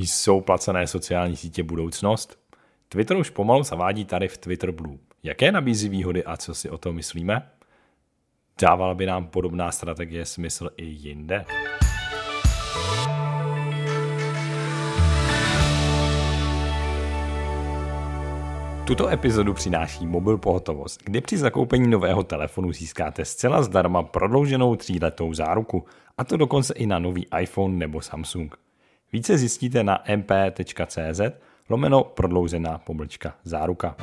Jsou placené sociální sítě budoucnost? Twitter už pomalu zavádí tarif Twitter Blue. Jaké nabízí výhody a co si o tom myslíme? Dávala by nám podobná strategie smysl i jinde? Tuto epizodu přináší Mobil Pohotovost, kdy při zakoupení nového telefonu získáte zcela zdarma prodlouženou tříletou záruku, a to dokonce i na nový iPhone nebo Samsung. Více zjistíte na mp.cz lomeno prodloužená pomlčka záruka.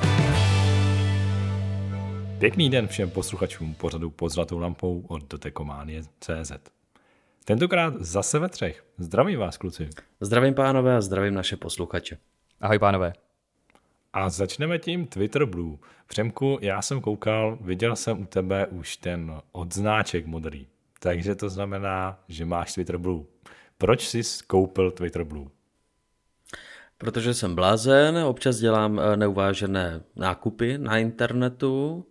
Pěkný den všem posluchačům pořadu pod zlatou lampou od dotekománie.cz. Tentokrát zase ve třech. Zdravím vás, kluci. Zdravím pánové a zdravím naše posluchače. Ahoj pánové. A začneme tím Twitter Blue. Přemku, já jsem koukal, viděl jsem u tebe už ten odznáček modrý. Takže to znamená, že máš Twitter Blue. Proč jsi koupil Twitter Blue? Protože jsem blázen, občas dělám eh, neuvážené nákupy na internetu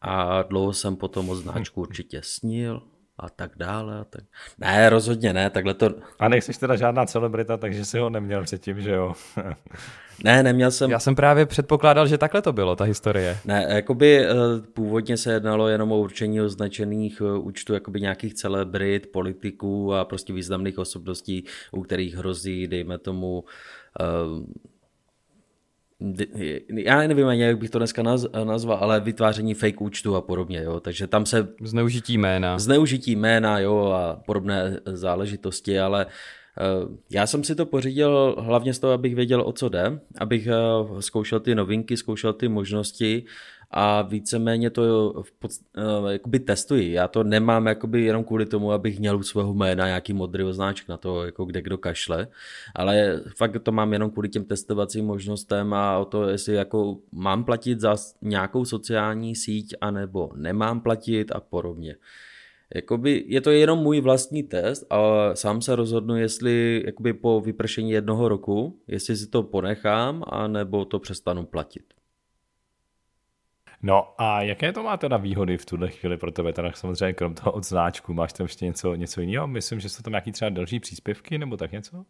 a dlouho jsem potom o značku určitě snil a tak dále. A tak... Ne, rozhodně ne, takhle to... A nejsi teda žádná celebrita, takže si ho neměl předtím, že jo? ne, neměl jsem... Já jsem právě předpokládal, že takhle to bylo, ta historie. Ne, jakoby eh, původně se jednalo jenom o určení označených eh, účtů jakoby nějakých celebrit, politiků a prostě významných osobností, u kterých hrozí, dejme tomu, uh, já nevím ani, jak bych to dneska nazval, ale vytváření fake účtu a podobně, jo, takže tam se... Zneužití jména. Zneužití jména, jo, a podobné záležitosti, ale eh, já jsem si to pořídil hlavně z toho, abych věděl, o co jde, abych eh, zkoušel ty novinky, zkoušel ty možnosti a víceméně to v pod, uh, jakoby testuji. Já to nemám jakoby jenom kvůli tomu, abych měl u svého jména nějaký modrý označek na to, jako kde kdo kašle, ale fakt to mám jenom kvůli těm testovacím možnostem a o to, jestli jako mám platit za nějakou sociální síť, anebo nemám platit a podobně. Jakoby je to jenom můj vlastní test a sám se rozhodnu, jestli jakoby po vypršení jednoho roku, jestli si to ponechám, anebo to přestanu platit. No a jaké to má teda výhody v tuhle chvíli pro tebe? Teda samozřejmě krom toho odznáčku, máš tam ještě něco, něco jiného? Myslím, že jsou tam nějaký třeba další příspěvky nebo tak něco?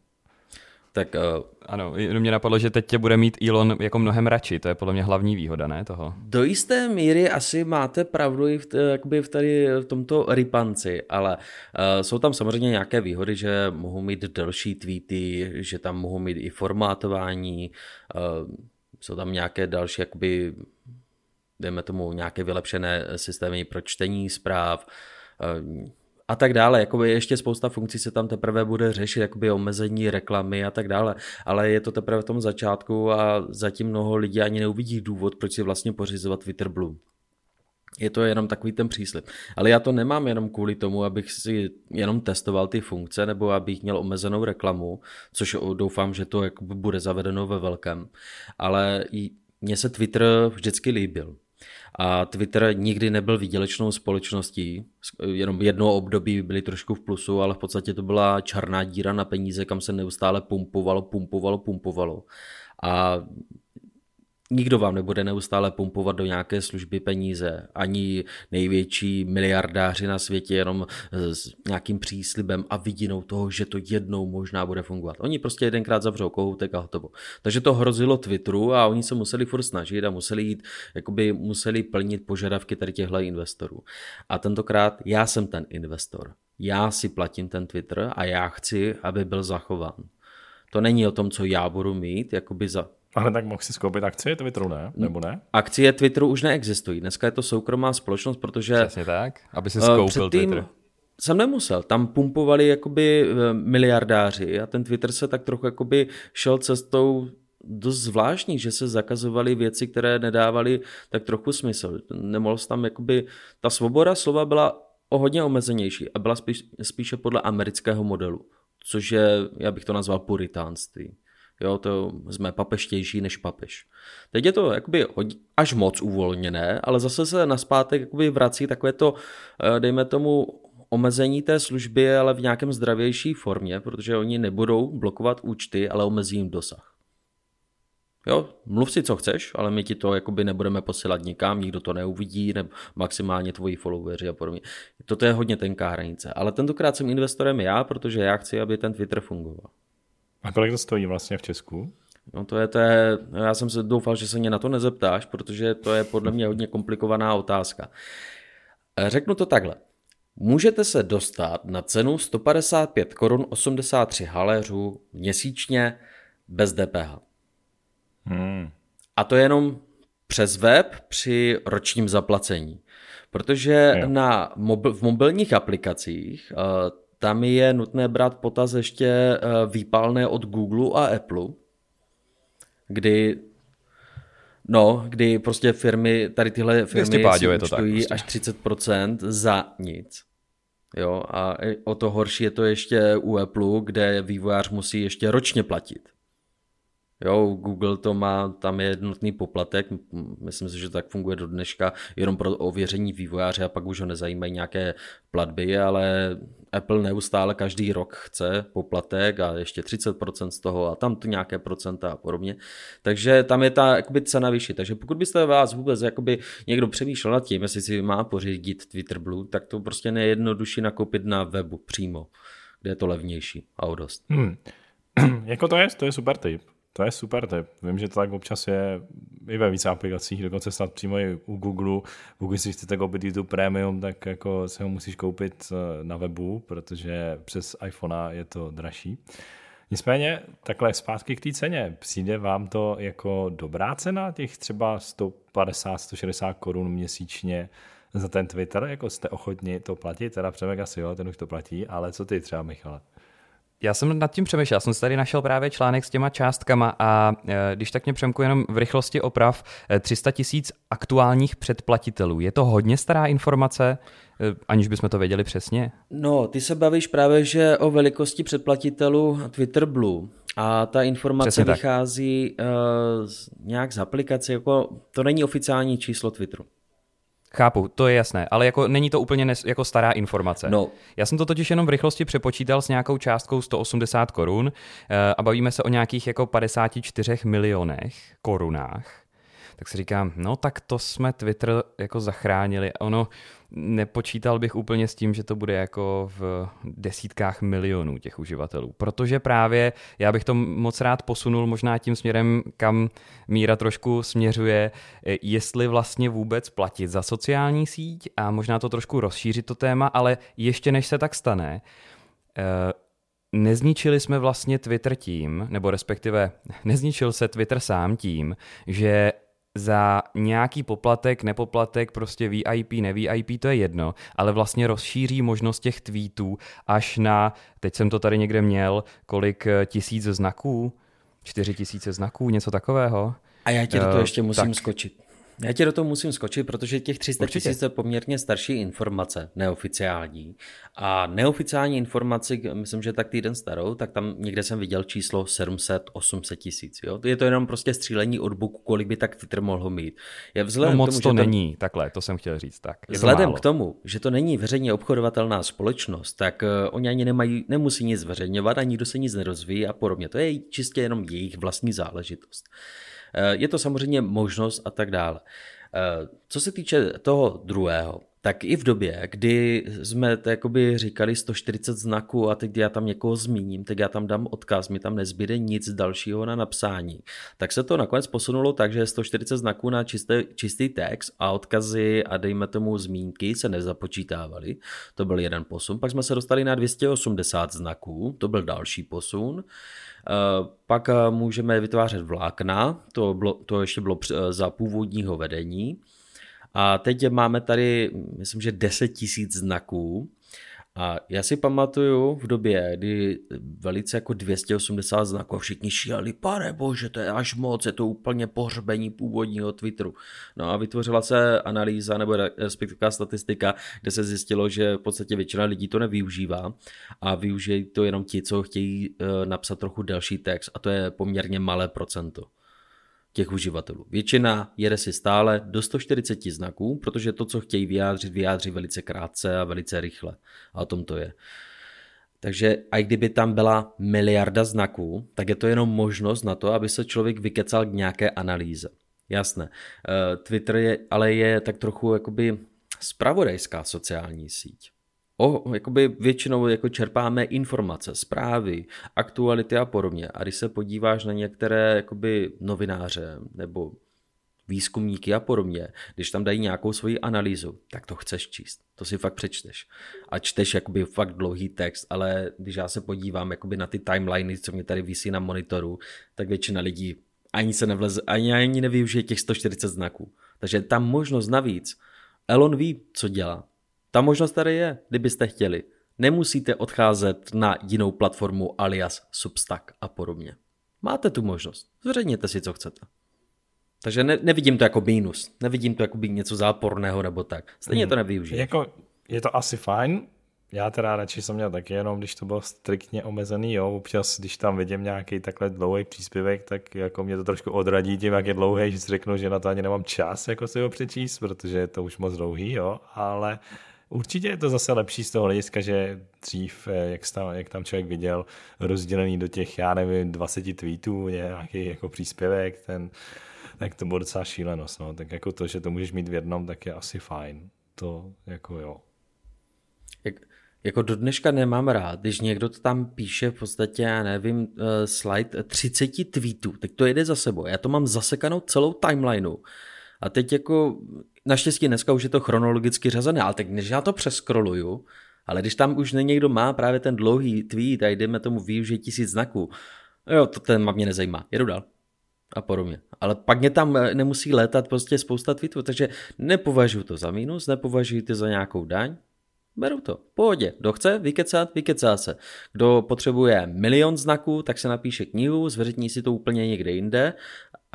Tak uh, ano, jenom mě napadlo, že teď tě bude mít Elon jako mnohem radši, to je podle mě hlavní výhoda, ne toho? Do jisté míry asi máte pravdu i v, jakoby v, tady, v tomto ripanci, ale uh, jsou tam samozřejmě nějaké výhody, že mohou mít delší tweety, že tam mohou mít i formátování, uh, jsou tam nějaké další jakoby dejme tomu nějaké vylepšené systémy pro čtení zpráv eh, a tak dále. Jakoby ještě spousta funkcí se tam teprve bude řešit, jakoby omezení reklamy a tak dále. Ale je to teprve v tom začátku a zatím mnoho lidí ani neuvidí důvod, proč si vlastně pořizovat Twitter Blue. Je to jenom takový ten příslip. Ale já to nemám jenom kvůli tomu, abych si jenom testoval ty funkce nebo abych měl omezenou reklamu, což doufám, že to bude zavedeno ve velkém. Ale mně se Twitter vždycky líbil. A Twitter nikdy nebyl výdělečnou společností, jenom jedno období byly trošku v plusu, ale v podstatě to byla černá díra na peníze, kam se neustále pumpovalo, pumpovalo, pumpovalo. A Nikdo vám nebude neustále pumpovat do nějaké služby peníze, ani největší miliardáři na světě jenom s nějakým příslibem a vidinou toho, že to jednou možná bude fungovat. Oni prostě jedenkrát zavřou kohoutek a hotovo. Takže to hrozilo Twitteru a oni se museli furt snažit a museli jít, jakoby museli plnit požadavky tady těchto investorů. A tentokrát já jsem ten investor. Já si platím ten Twitter a já chci, aby byl zachován. To není o tom, co já budu mít, jakoby za, ale tak mohl si skoupit akcie Twitteru, ne? Nebo ne? Akcie Twitteru už neexistují. Dneska je to soukromá společnost, protože... Přesně tak, aby si skoupil předtím, Twitter. Jsem nemusel, tam pumpovali jakoby eh, miliardáři a ten Twitter se tak trochu jakoby šel cestou dost zvláštní, že se zakazovaly věci, které nedávaly tak trochu smysl. Nemohl tam jakoby, ta svoboda slova byla o hodně omezenější a byla spíš, spíše podle amerického modelu, což je, já bych to nazval puritánství. Jo, to jsme papeštější než papež. Teď je to jakoby až moc uvolněné, ale zase se naspátek jakoby vrací takové to, eh, dejme tomu, omezení té služby, ale v nějakém zdravější formě, protože oni nebudou blokovat účty, ale omezí jim dosah. Jo, mluv si, co chceš, ale my ti to jakoby nebudeme posílat nikam, nikdo to neuvidí, nebo maximálně tvoji followeri a podobně. Toto je hodně tenká hranice. Ale tentokrát jsem investorem já, protože já chci, aby ten Twitter fungoval. A kolik to stojí vlastně v Česku? No to je, to je, já jsem se doufal, že se mě na to nezeptáš, protože to je podle mě hodně komplikovaná otázka. Řeknu to takhle. Můžete se dostat na cenu 155 korun 83 haléřů měsíčně bez DPH. Hmm. A to je jenom přes web při ročním zaplacení. Protože jo. na mobil, v mobilních aplikacích uh, tam je nutné brát potaz ještě uh, výpalné od Google a Apple, kdy No, kdy prostě firmy, tady tyhle firmy si účtují prostě. až 30% za nic. Jo, a o to horší je to ještě u Apple, kde vývojář musí ještě ročně platit. Jo, Google to má, tam je jednotný poplatek, myslím si, že tak funguje do dneška, jenom pro ověření vývojáře a pak už ho nezajímají nějaké platby, ale Apple neustále každý rok chce poplatek a ještě 30% z toho a tam tu nějaké procenta a podobně. Takže tam je ta jakoby, cena vyšší. Takže pokud byste vás vůbec jakoby, někdo přemýšlel nad tím, jestli si má pořídit Twitter Blue, tak to prostě nejednodušší nakoupit na webu přímo, kde je to levnější a o dost. Hmm. jako to je, to je super tip. To je super tip. Vím, že to tak občas je i ve více aplikacích, dokonce snad přímo i u Google. Pokud si chcete koupit YouTube Premium, tak jako se ho musíš koupit eh, na webu, protože přes iPhone je to dražší. Nicméně, takhle zpátky k té ceně. Přijde vám to jako dobrá cena, těch třeba 150-160 korun měsíčně za ten Twitter? Jako jste ochotni to platit? Teda Přemek asi jo, ten už to platí, ale co ty třeba, Michale? Já jsem nad tím přemýšlel, já jsem si tady našel právě článek s těma částkama a e, když tak mě přemku jenom v rychlosti oprav, 300 e, tisíc aktuálních předplatitelů. Je to hodně stará informace, e, aniž bychom to věděli přesně? No, ty se bavíš právě, že o velikosti předplatitelů Twitter Blue a ta informace Přesně vychází uh, nějak z aplikace, jako to není oficiální číslo Twitteru. Chápu, to je jasné, ale jako není to úplně nes, jako stará informace. No. Já jsem to totiž jenom v rychlosti přepočítal s nějakou částkou 180 korun eh, a bavíme se o nějakých jako 54 milionech korunách tak si říkám, no tak to jsme Twitter jako zachránili. Ono, nepočítal bych úplně s tím, že to bude jako v desítkách milionů těch uživatelů, protože právě já bych to moc rád posunul možná tím směrem, kam Míra trošku směřuje, jestli vlastně vůbec platit za sociální síť a možná to trošku rozšířit to téma, ale ještě než se tak stane, eh, nezničili jsme vlastně Twitter tím, nebo respektive nezničil se Twitter sám tím, že za nějaký poplatek, nepoplatek, prostě VIP, ne VIP, to je jedno, ale vlastně rozšíří možnost těch tweetů až na, teď jsem to tady někde měl, kolik eh, tisíc znaků, čtyři tisíce znaků, něco takového. A já ti do toho uh, ještě musím tak. skočit. Já ti do toho musím skočit, protože těch 300 tisíc je poměrně starší informace, neoficiální. A neoficiální informaci, myslím, že tak týden starou, tak tam někde jsem viděl číslo 700-800 tisíc. Je to jenom prostě střílení od boku, kolik by tak Twitter mohl mít. Je vzhledem no moc k tomu, to že není, to... takhle, to jsem chtěl říct. Tak. Je vzhledem k tomu, že to není veřejně obchodovatelná společnost, tak uh, oni ani nemají, nemusí nic zveřejňovat, ani nikdo se nic nerozvíjí a podobně. To je čistě jenom jejich vlastní záležitost. Eh, je to samozřejmě možnost a tak dále. Eh, co se týče toho druhého, tak i v době, kdy jsme jakoby říkali 140 znaků a teď já tam někoho zmíním, tak já tam dám odkaz, mi tam nezbyde nic dalšího na napsání. Tak se to nakonec posunulo tak, že 140 znaků na čistý, čistý text a odkazy a dejme tomu zmínky se nezapočítávaly. To byl jeden posun. Pak jsme se dostali na 280 znaků, to byl další posun. Eh, pak eh, můžeme vytvářet vlákna, to, bylo, to ještě bylo eh, za původního vedení. A teď máme tady, myslím, že 10 tisíc znaků, a já si pamatuju v době, kdy velice jako 280 znaků a všichni šíleli, pane bože, to je až moc, je to úplně pohřbení původního Twitteru. No a vytvořila se analýza nebo respektive statistika, kde se zjistilo, že v podstatě většina lidí to nevyužívá a využijí to jenom ti, co chtějí eh, napsat trochu delší text a to je poměrně malé procento těch uživatelů. Většina jede si stále do 140 znaků, protože to, co chtějí vyjádřit, vyjádří velice krátce a velice rychle. A o tom to je. Takže i kdyby tam byla miliarda znaků, tak je to jenom možnost na to, aby se člověk vykecal k nějaké analýze. Jasné. Eh, Twitter je, ale je tak trochu jakoby spravodajská sociální síť. O, jakoby většinou jako čerpáme informace, zprávy, aktuality a podobně. A když se podíváš na některé jakoby novináře nebo výzkumníky a podobně, když tam dají nějakou svoji analýzu, tak to chceš číst. To si fakt přečteš. A čteš jakoby fakt dlouhý text, ale když já se podívám jakoby na ty timeliny, co mě tady vysí na monitoru, tak většina lidí ani se nevleze, ani, ani nevyužije těch 140 znaků. Takže tam možnost navíc. Elon ví, co dělá. Ta možnost tady je, kdybyste chtěli. Nemusíte odcházet na jinou platformu alias Substack a podobně. Máte tu možnost. Zveřejněte si, co chcete. Takže ne, nevidím to jako mínus. Nevidím to jako by něco záporného nebo tak. Stejně hmm. to nevyužiju. Jako, je to asi fajn. Já teda radši jsem měl taky jenom, když to bylo striktně omezený, jo. Občas, když tam vidím nějaký takhle dlouhý příspěvek, tak jako mě to trošku odradí tím, jak je dlouhý, že si řeknu, že na to ani nemám čas jako si ho přečíst, protože je to už moc dlouhý, jo. Ale Určitě je to zase lepší z toho hlediska, že dřív, eh, jak tam, jak tam člověk viděl, rozdělený do těch, já nevím, 20 tweetů, nějaký jako příspěvek, ten, tak to bylo docela šílenost. No. Tak jako to, že to můžeš mít v jednom, tak je asi fajn. To jako jo. Jak, jako do dneška nemám rád, když někdo to tam píše v podstatě, já nevím, uh, slide 30 tweetů, tak to jede za sebou. Já to mám zasekanou celou timelineu. A teď jako, naštěstí dneska už je to chronologicky řazené, ale teď než já to přeskroluju, ale když tam už někdo má právě ten dlouhý tweet a jdeme tomu využít tisíc znaků, jo, to ten mě nezajímá, jedu dál a podobně. Ale pak mě tam eh, nemusí létat prostě spousta tweetů, takže nepovažuji to za mínus, nepovažuji to za nějakou daň, beru to, pohodě. Kdo chce vykecat, vykecá se. Kdo potřebuje milion znaků, tak se napíše knihu, zveřejní si to úplně někde jinde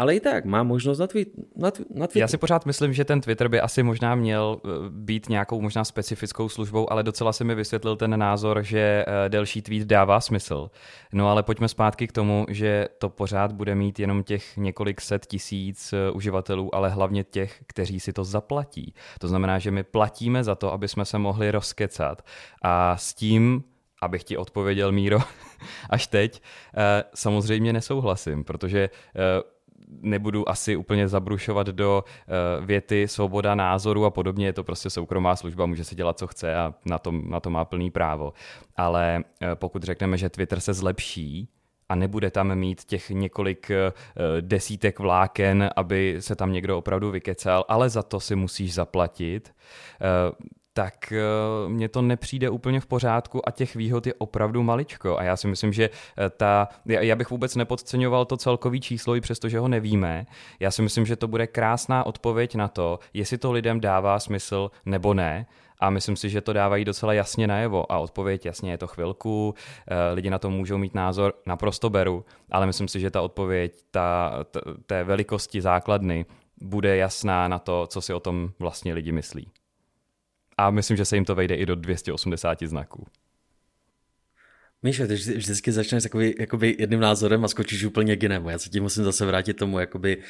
ale i tak má možnost na, tweet, na, na Já si pořád myslím, že ten Twitter by asi možná měl eh, být nějakou možná specifickou službou, ale docela se mi vysvětlil ten názor, že eh, delší tweet dává smysl. No ale pojďme zpátky k tomu, že to pořád bude mít jenom těch několik set tisíc eh, uživatelů, ale hlavně těch, kteří si to zaplatí. To znamená, že my platíme za to, aby jsme se mohli rozkecat. A s tím abych ti odpověděl, Míro, až teď, samozřejmě nesouhlasím, protože nebudu asi úplně zabrušovat do uh, věty svoboda názoru a podobně, je to prostě soukromá služba, může si dělat, co chce a na to, na to má plný právo. Ale uh, pokud řekneme, že Twitter se zlepší, a nebude tam mít těch několik uh, desítek vláken, aby se tam někdo opravdu vykecal, ale za to si musíš zaplatit, tak eh, mně to nepřijde úplně v pořádku a těch výhod je opravdu maličko. A já si myslím, že eh, ta, já bych vůbec nepodceňoval to celkový číslo, i přestože ho nevíme. Já si myslím, že to bude krásná odpověď na to, jestli to lidem dává smysl nebo ne. A myslím si, že to dávají docela jasně najevo. A odpověď jasně je to chvilku, eh, lidi na to můžou mít názor, naprosto beru, ale myslím si, že ta odpověď ta, ta, té velikosti základny bude jasná na to, co si o tom vlastně lidi myslí a myslím, že se jim to vejde i do 280 znaků. Míšo, ty vždycky začneš takový, jakoby jedným názorem a skočíš úplně k jinému. Já se tím musím zase vrátit tomu jakoby, uh,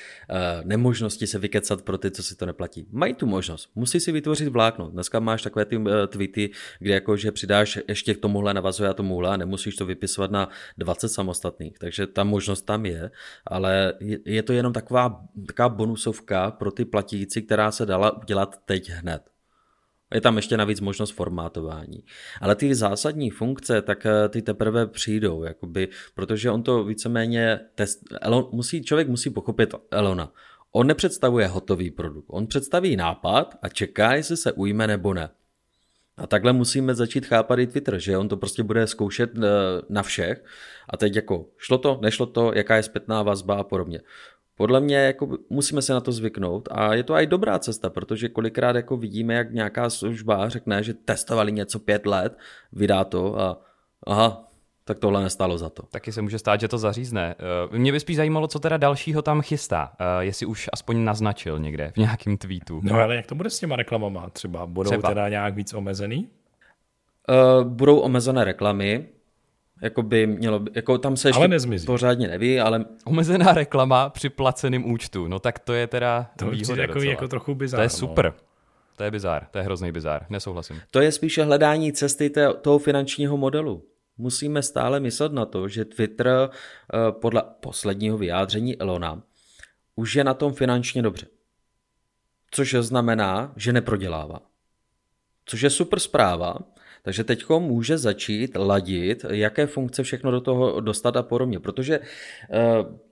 nemožnosti se vykecat pro ty, co si to neplatí. Mají tu možnost, musí si vytvořit vlákno. Dneska máš takové ty uh, tweety, kde jako, že přidáš ještě k tomuhle, navazuje a tomuhle a nemusíš to vypisovat na 20 samostatných. Takže ta možnost tam je, ale je, je to jenom taková, taková bonusovka pro ty platící, která se dala udělat teď hned. Je tam ještě navíc možnost formátování. Ale ty zásadní funkce, tak eh, ty teprve přijdou, jakoby, protože on to víceméně, test, Elon, musí, člověk musí pochopit Elona. On nepředstavuje hotový produkt, on představí nápad a čeká, jestli se ujme nebo ne. A takhle musíme začít chápat i Twitter, že on to prostě bude zkoušet eh, na všech a teď jako šlo to, nešlo to, jaká je zpětná vazba a podobně podle mě jako musíme se na to zvyknout a je to i dobrá cesta, protože kolikrát jako vidíme, jak nějaká služba řekne, že testovali něco pět let, vydá to a aha, tak tohle nestalo za to. Taky se může stát, že to zařízne. Eh, mě by spíš zajímalo, co teda dalšího tam chystá, eh, jestli už aspoň naznačil někde v nějakém tweetu. No ale jak to bude s těma reklamama třeba? Budou třeba. teda nějak víc omezený? Uh, budou omezené reklamy, jako by mělo, jako tam se ještě pořádně neví, ale... Omezená reklama při placeném účtu, no tak to je teda to výhoda jako, jako trochu bizár. To je no. super. No. To je bizár, to je hrozný bizár, nesouhlasím. To je spíše hledání cesty té, toho finančního modelu. Musíme stále myslet na to, že Twitter eh, podle posledního vyjádření Elona už je na tom finančně dobře. Což znamená, že neprodělává. Což je super zpráva, Takže teď může začít ladit, jaké funkce všechno do toho dostat a podobně. Protože eh,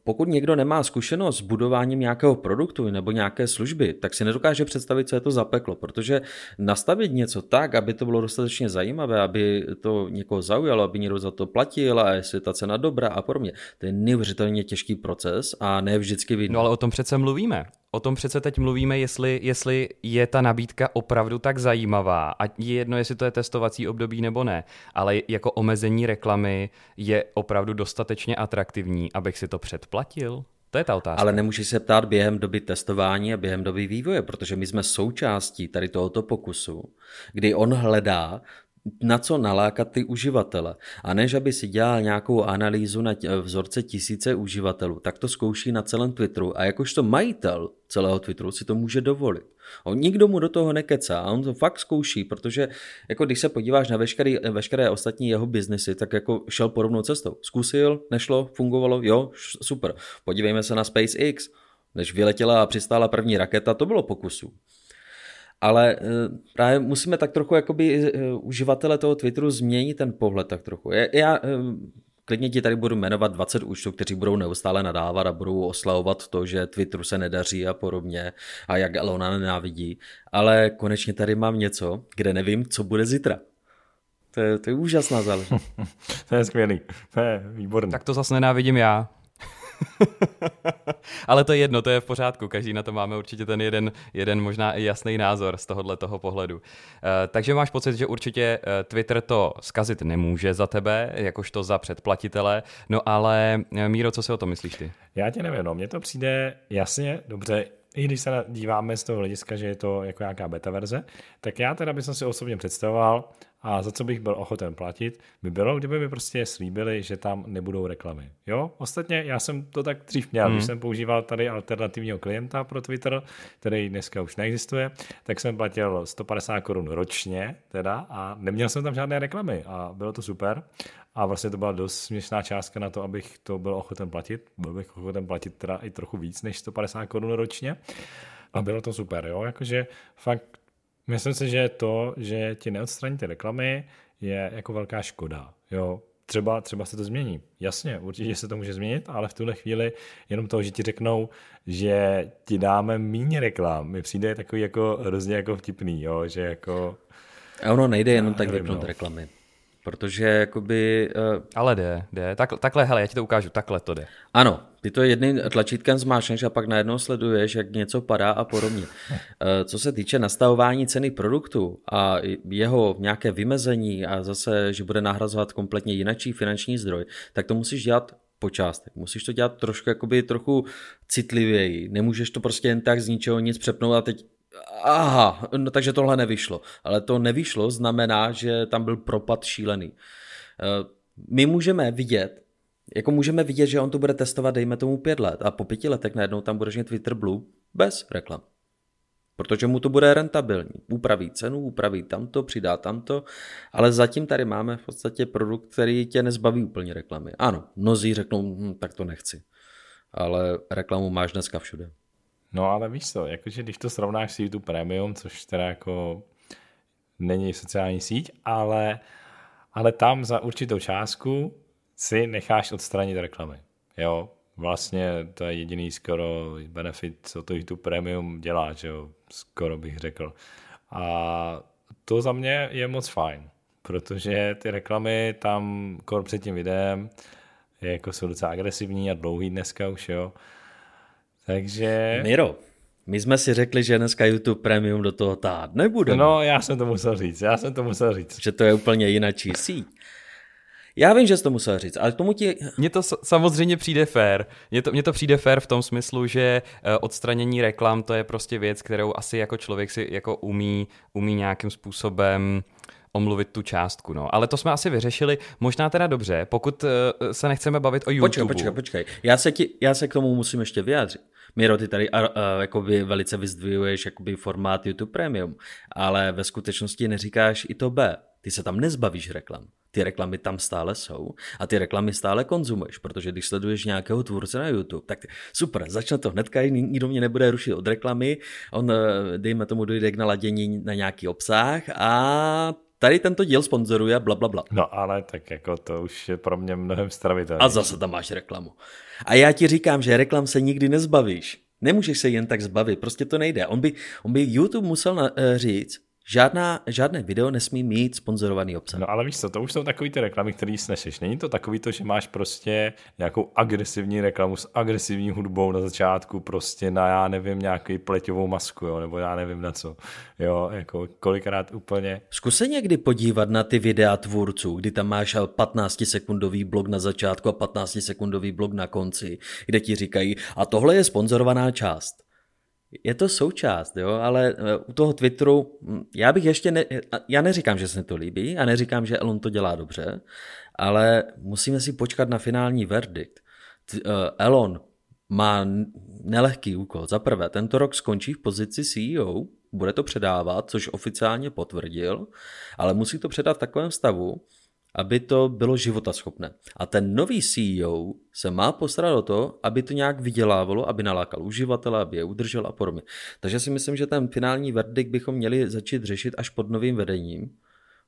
pokud někdo nemá zkušenost s budováním nějakého produktu nebo nějaké služby, tak si nedokáže představit, co je to za peklo, protože nastavit něco tak, aby to bylo dostatečně zajímavé, aby to někoho zaujalo, aby někdo za to platil a jestli ta cena dobrá a podobně, to je neuvěřitelně těžký proces a ne vždycky vidno. No ale o tom přece mluvíme. O tom přece teď mluvíme, jestli, jestli je ta nabídka opravdu tak zajímavá. A je jedno, jestli to je testovací období nebo ne. Ale jako omezení reklamy je opravdu dostatečně atraktivní, abych si to předplatil? To je ta otázka. Ale nemůžeš se ptát během doby testování a během doby vývoje, protože my jsme součástí tady tohoto pokusu, kdy on hledá na co nalákat ty uživatele. A než aby si dělal nějakou analýzu na vzorce tisíce uživatelů, tak to zkouší na celém Twitteru a jakožto majitel celého Twitteru si to může dovolit. On nikdo mu do toho nekecá a on to fakt zkouší, protože jako když se podíváš na veškeré, veškeré ostatní jeho biznesy, tak jako šel podobnou cestou. Zkusil, nešlo, fungovalo, jo, super. Podívejme se na SpaceX. Než vyletěla a přistála první raketa, to bylo pokusu ale eh, právě musíme tak trochu jakoby eh, uživatele toho Twitteru změnit ten pohled tak trochu. Já, já eh, klidně ti tady budu jmenovat 20 účtů, kteří budou neustále nadávat a budou oslavovat to, že Twitteru se nedaří a podobně a jak Elona nenávidí, ale konečně tady mám něco, kde nevím, co bude zítra. To je, to je úžasná záležitost. to je skvělý, to je výborný. Tak to zase nenávidím já. Ale to je jedno, to je v pořádku, každý na to máme určitě ten jeden, jeden možná i jasný názor z tohohle toho pohledu. Uh, takže máš pocit, že určitě uh, Twitter to zkazit nemůže za tebe, jakožto za předplatitele, no ale uh, Míro, co si o to myslíš ty? Já tě nevím, no, mně to přijde jasně, dobře, i když se díváme z toho hlediska, že je to jako nějaká beta verze, tak já teda bych si osobně představoval, a za co bych byl ochoten platit, by bylo, kdyby mi prostě slíbili, že tam nebudou reklamy. Jo, ostatně já jsem to tak dřív měl, hmm. když jsem používal tady alternativního klienta pro Twitter, který dneska už neexistuje, tak jsem platil 150 korun ročně teda a neměl jsem tam žádné reklamy a bylo to super. A vlastně to byla dost směšná částka na to, abych to byl ochoten platit. Byl bych ochoten platit teda i trochu víc než 150 korun ročně. A bylo to super, jo, jakože fakt Myslím si, že to, že ti neodstraní ty reklamy, je jako velká škoda. Jo, třeba, třeba se to změní. Jasně, určitě se to může změnit, ale v tuhle chvíli jenom to, že ti řeknou, že ti dáme méně reklam, mi přijde takový jako hrozně jako vtipný, jo, že jako... A ono nejde jenom tak vypnout no. reklamy. Protože jakoby... Uh... Ale jde, jde. Tak, takhle, hele, já ti to ukážu, takhle to jde. Ano, ty to jedným tlačítkem zmášneš a pak najednou sleduješ, jak něco padá a podobně. Uh, co se týče nastavování ceny produktu a jeho nějaké vymezení a zase, že bude nahrazovat kompletně jinačí finanční zdroj, tak to musíš dělat po částech. Musíš to dělat trošku, jakoby trochu citlivěji. Nemůžeš to prostě jen tak z ničeho nic přepnout a teď aha, no takže tohle nevyšlo. Ale to nevyšlo znamená, že tam byl propad šílený. Eh, my můžeme vidět, jako můžeme vidět, že on to bude testovat, dejme tomu pět let a po pěti letech najednou tam bude Twitter Blue bez reklam. Protože mu to bude rentabilní. Upraví cenu, upraví tamto, přidá tamto, ale zatím tady máme v podstatě produkt, který tě nezbaví úplně reklamy. Ano, mnozí řeknou, hm, tak to nechci. Ale reklamu máš dneska všude. No ale víš co, jakože když to srovnáš s YouTube Premium, což teda jako není sociální síť, ale, ale tam za určitou částku si necháš odstranit reklamy. Jo, vlastně to je jediný skoro benefit, co to YouTube Premium dělá, že jo, skoro bych řekl. A to za mě je moc fajn, protože ty reklamy tam kor před tím videem jako jsou docela agresivní a dlouhý dneska už, jo. Takže... Miro, my jsme si řekli, že dneska YouTube Premium do toho tát nebude. No, já jsem to musel říct, já jsem to musel říct. Že to je úplně jinačí síť. Já vím, že jsi to musel říct, ale tomu ti... Mně to samozřejmě přijde fair. Mně to, mně to přijde fair v tom smyslu, že eh, odstranění reklam to je prostě věc, kterou asi jako člověk si jako umí, umí nějakým způsobem omluvit tu částku. No. Ale to jsme asi vyřešili. Možná teda dobře, pokud uh, se nechceme bavit o YouTube. Počkej, počkej, počkej. Já se, ti, já se k tomu musím ještě vyjádřit. Miro, ty tady uh, jakoby velice vyzdvihuješ formát YouTube Premium, ale ve skutečnosti neříkáš i to B. Ty se tam nezbavíš reklam. Ty reklamy tam stále jsou a ty reklamy stále konzumuješ, protože když sleduješ nějakého tvůrce na YouTube, tak super, začne to hnedka, nikdo mě nebude rušit od reklamy, on, dejme tomu, dojde k naladění na nějaký obsah a tady tento díl sponzoruje bla, bla, bla. No ale tak jako to už je pro mě mnohem stravitelné. A zase tam máš reklamu. A já ti říkám, že reklam se nikdy nezbavíš. Nemůžeš se jen tak zbavit, prostě to nejde. On by, on by YouTube musel na, uh, říct, Žádná, žádné video nesmí mít sponzorovaný obsah. No ale víš co, to už jsou takový ty reklamy, které sneseš. Není to takový to, že máš prostě nějakou agresivní reklamu s agresivní hudbou na začátku, prostě na já nevím, nějaký pleťovou masku, jo, nebo já nevím na co. Jo, jako kolikrát úplně. Zkus se někdy podívat na ty videa tvůrců, kdy tam máš 15-sekundový blok na začátku a 15-sekundový blok na konci, kde ti říkají, a tohle je sponzorovaná část. Je to součást, jo, ale eh, u toho Twitteru, hm, já bych ještě, ne, já neříkám, že se mi to líbí, a neříkám, že Elon to dělá dobře, ale musíme si počkat na finální verdikt. Eh, Elon má nelehký úkol. Za prvé, tento rok skončí v pozici CEO, bude to předávat, což oficiálně potvrdil, ale musí to předat v takovém stavu, aby to bylo životaschopné. A ten nový CEO se má postarat o to, aby to nějak vydělávalo, aby nalákal uživatele, aby je udržel a podobně. Takže si myslím, že ten finální verdikt bychom měli začít řešit až pod novým vedením,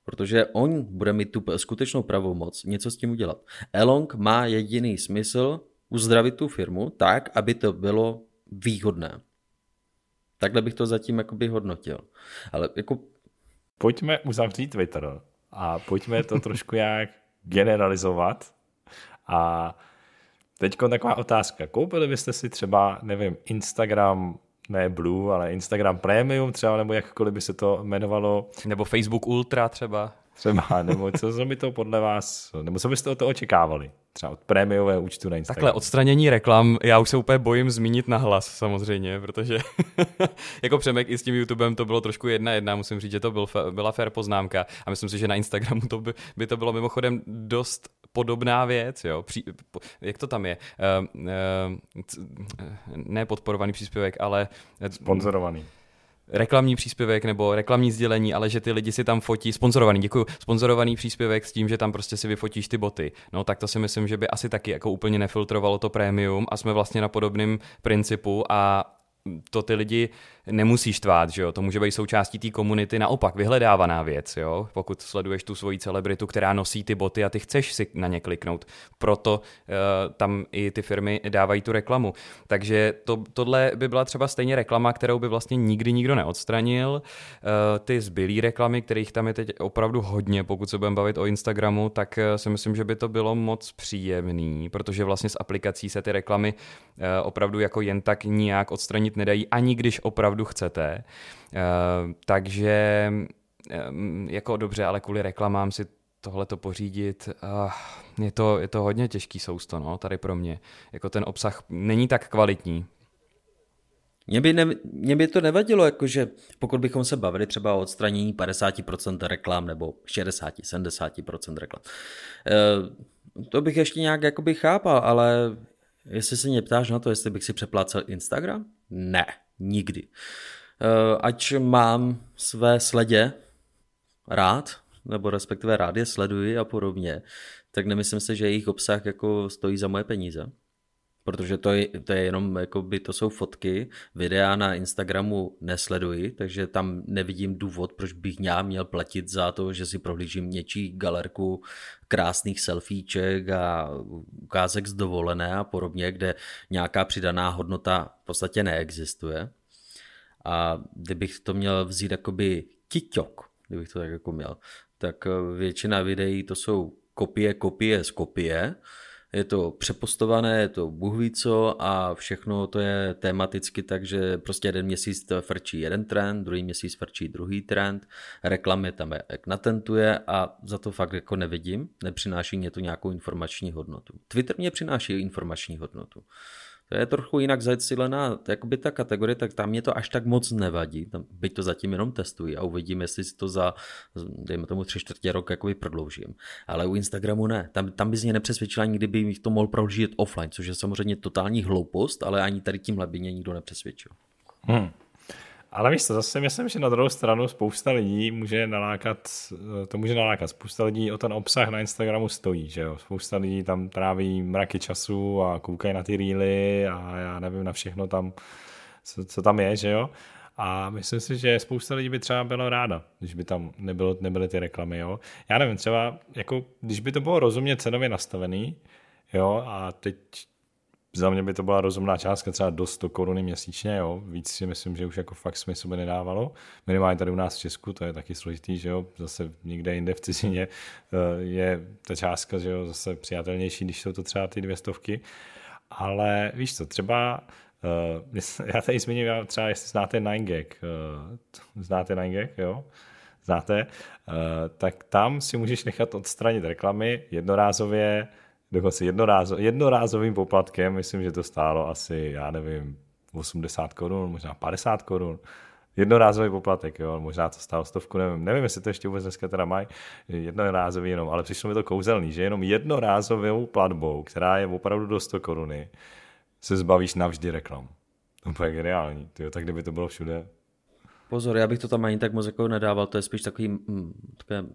protože on bude mít tu skutečnou pravomoc něco s tím udělat. Elon má jediný smysl uzdravit tu firmu tak, aby to bylo výhodné. Takhle bych to zatím jakoby hodnotil. Ale jako... Pojďme uzavřít Twitter a pojďme to trošku jak generalizovat. A teď taková otázka. Koupili byste si třeba, nevím, Instagram ne Blue, ale Instagram Premium třeba, nebo jakkoliv by se to jmenovalo. Nebo Facebook Ultra třeba. Třeba, nebo co by to podle vás, nebo co byste o to očekávali? Třeba od prémiové účtu na Instagram. Takhle, odstranění reklam, já už se úplně bojím zmínit na hlas samozřejmě, protože jako Přemek i s tím YouTubem to bylo trošku jedna jedna, musím říct, že to byl, byla fair poznámka a myslím si, že na Instagramu to by, by to bylo mimochodem dost podobná věc, jo, Při, jak to tam je, uh, uh, ne podporovaný příspěvek, ale... Sponzorovaný reklamní příspěvek nebo reklamní sdělení, ale že ty lidi si tam fotí, sponzorovaný, děkuji, sponzorovaný příspěvek s tím, že tam prostě si vyfotíš ty boty. No tak to si myslím, že by asi taky jako úplně nefiltrovalo to prémium a jsme vlastně na podobném principu a to ty lidi nemusí štvát, že jo? to může být součástí té komunity, naopak vyhledávaná věc, jo? pokud sleduješ tu svoji celebritu, která nosí ty boty a ty chceš si na ně kliknout, proto uh, tam i ty firmy dávají tu reklamu. Takže to, tohle by byla třeba stejně reklama, kterou by vlastně nikdy nikdo neodstranil. Uh, ty zbylý reklamy, kterých tam je teď opravdu hodně, pokud se budeme bavit o Instagramu, tak uh, si myslím, že by to bylo moc příjemný, protože vlastně z aplikací se ty reklamy uh, opravdu jako jen tak nijak odstranit nedají, ani když opravdu opravdu chcete. Eh, takže eh, jako dobře, ale kvůli reklamám si tohle to pořídit, je to, je to hodně těžký sousto, no, tady pro mě. Jako ten obsah není tak kvalitní, mě by, ne, mě by to nevadilo, jakože pokud bychom se bavili třeba o odstranění 50% reklam nebo 60-70% reklam. E, to bych ještě nějak jakoby chápal, ale jestli se mě ptáš na to, jestli bych si přeplácel Instagram, ne nikdy. Eh, ať mám své sledě rád, nebo respektive rád je sleduji a podobně, tak nemyslím si, že jejich obsah jako stojí za moje peníze. Protože to je, to je jenom, by to jsou fotky, videa na Instagramu nesleduji, takže tam nevidím důvod, proč bych já měl platit za to, že si prohlížím něčí galerku krásných selfieček a ukázek z dovolené a podobně, kde nějaká přidaná hodnota v podstatě neexistuje. A kdybych to měl vzít jakoby tiťok, kdybych to tak jako měl, tak většina videí to jsou kopie, kopie z kopie, je to přepostované, je to bůh ví co a všechno to je tematicky tak, že prostě jeden měsíc frčí jeden trend, druhý měsíc frčí druhý trend, reklamy tam jak natentuje a za to fakt jako nevidím, nepřináší mě to nějakou informační hodnotu. Twitter mě přináší informační hodnotu to je trochu jinak zacílená, jakoby ta kategorie, tak tam mě to až tak moc nevadí, tam, byť to zatím jenom testuji a uvidím, jestli si to za, dejme tomu tři čtvrtě rok jakoby prodloužím. Ale u Instagramu ne, tam, tam bys mě nepřesvědčila, nikdy by to mohl prodloužit offline, což je samozřejmě totální hloupost, ale ani tady tímhle by mě nikdo nepřesvědčil. Hmm. Ale víš co, zase myslím, že na druhou stranu spousta lidí může nalákat, to může nalákat, spousta lidí o ten obsah na Instagramu stojí, že jo, spousta lidí tam tráví mraky času a koukají na ty reely a já nevím na všechno tam, co, co tam je, že jo. A myslím si, že spousta lidí by třeba bylo ráda, když by tam nebylo, nebyly ty reklamy, jo. Já nevím, třeba, jako, když by to bylo rozumně cenově nastavený, jo, a teď za mě by to byla rozumná částka, třeba do 100 koruny měsíčně, jo. Víc si myslím, že už jako fakt smysl by nedávalo. Minimálně tady u nás v Česku, to je taky složitý, že jo. Zase někde jinde v cizině eh, je ta částka, že jo, zase přijatelnější, když jsou to třeba ty dvě stovky. Ale víš co, třeba uh, já tady zmíním, třeba jestli znáte 9gag, uh, znáte 9gag, jo? Znáte? Tak tam si můžeš nechat odstranit reklamy jednorázově, dokonce jednorázo, jednorázovým poplatkem, myslím, že to stálo asi, já nevím, 80 korun, možná 50 korun. Jednorázový poplatek, jo, možná to stálo stovku, nevím, nevím, jestli to ještě vůbec dneska teda mají, jednorázový jenom, ale přišlo mi to kouzelný, že jenom jednorázovou platbou, která je opravdu do 100 koruny, se zbavíš navždy reklam. To je geniální, tyjo, tak kdyby to bylo všude, Pozor, já bych to tam ani tak moc jako nedával, to je spíš takový mm, takové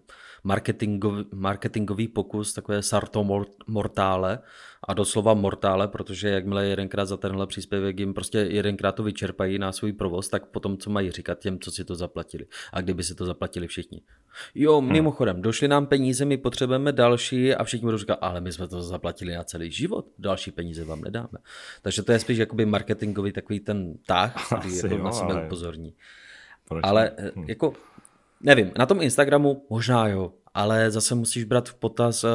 marketingový, marketingový pokus, takové sarto mortále a doslova mortále, protože jakmile jedenkrát za tenhle příspěvek jim prostě jedenkrát to vyčerpají na svůj provoz, tak potom co mají říkat těm, co si to zaplatili. A kdyby si to zaplatili všichni. Jo, hmm. mimochodem, došly nám peníze, my potřebujeme další a všichni budou říkat, ale my jsme to zaplatili na celý život, další peníze vám nedáme. Takže to je spíš jakoby marketingový takový ten tah, který jako na sebe upozorní. Proč ale hm. jako, nevím, na tom Instagramu možná jo, ale zase musíš brát v potaz uh,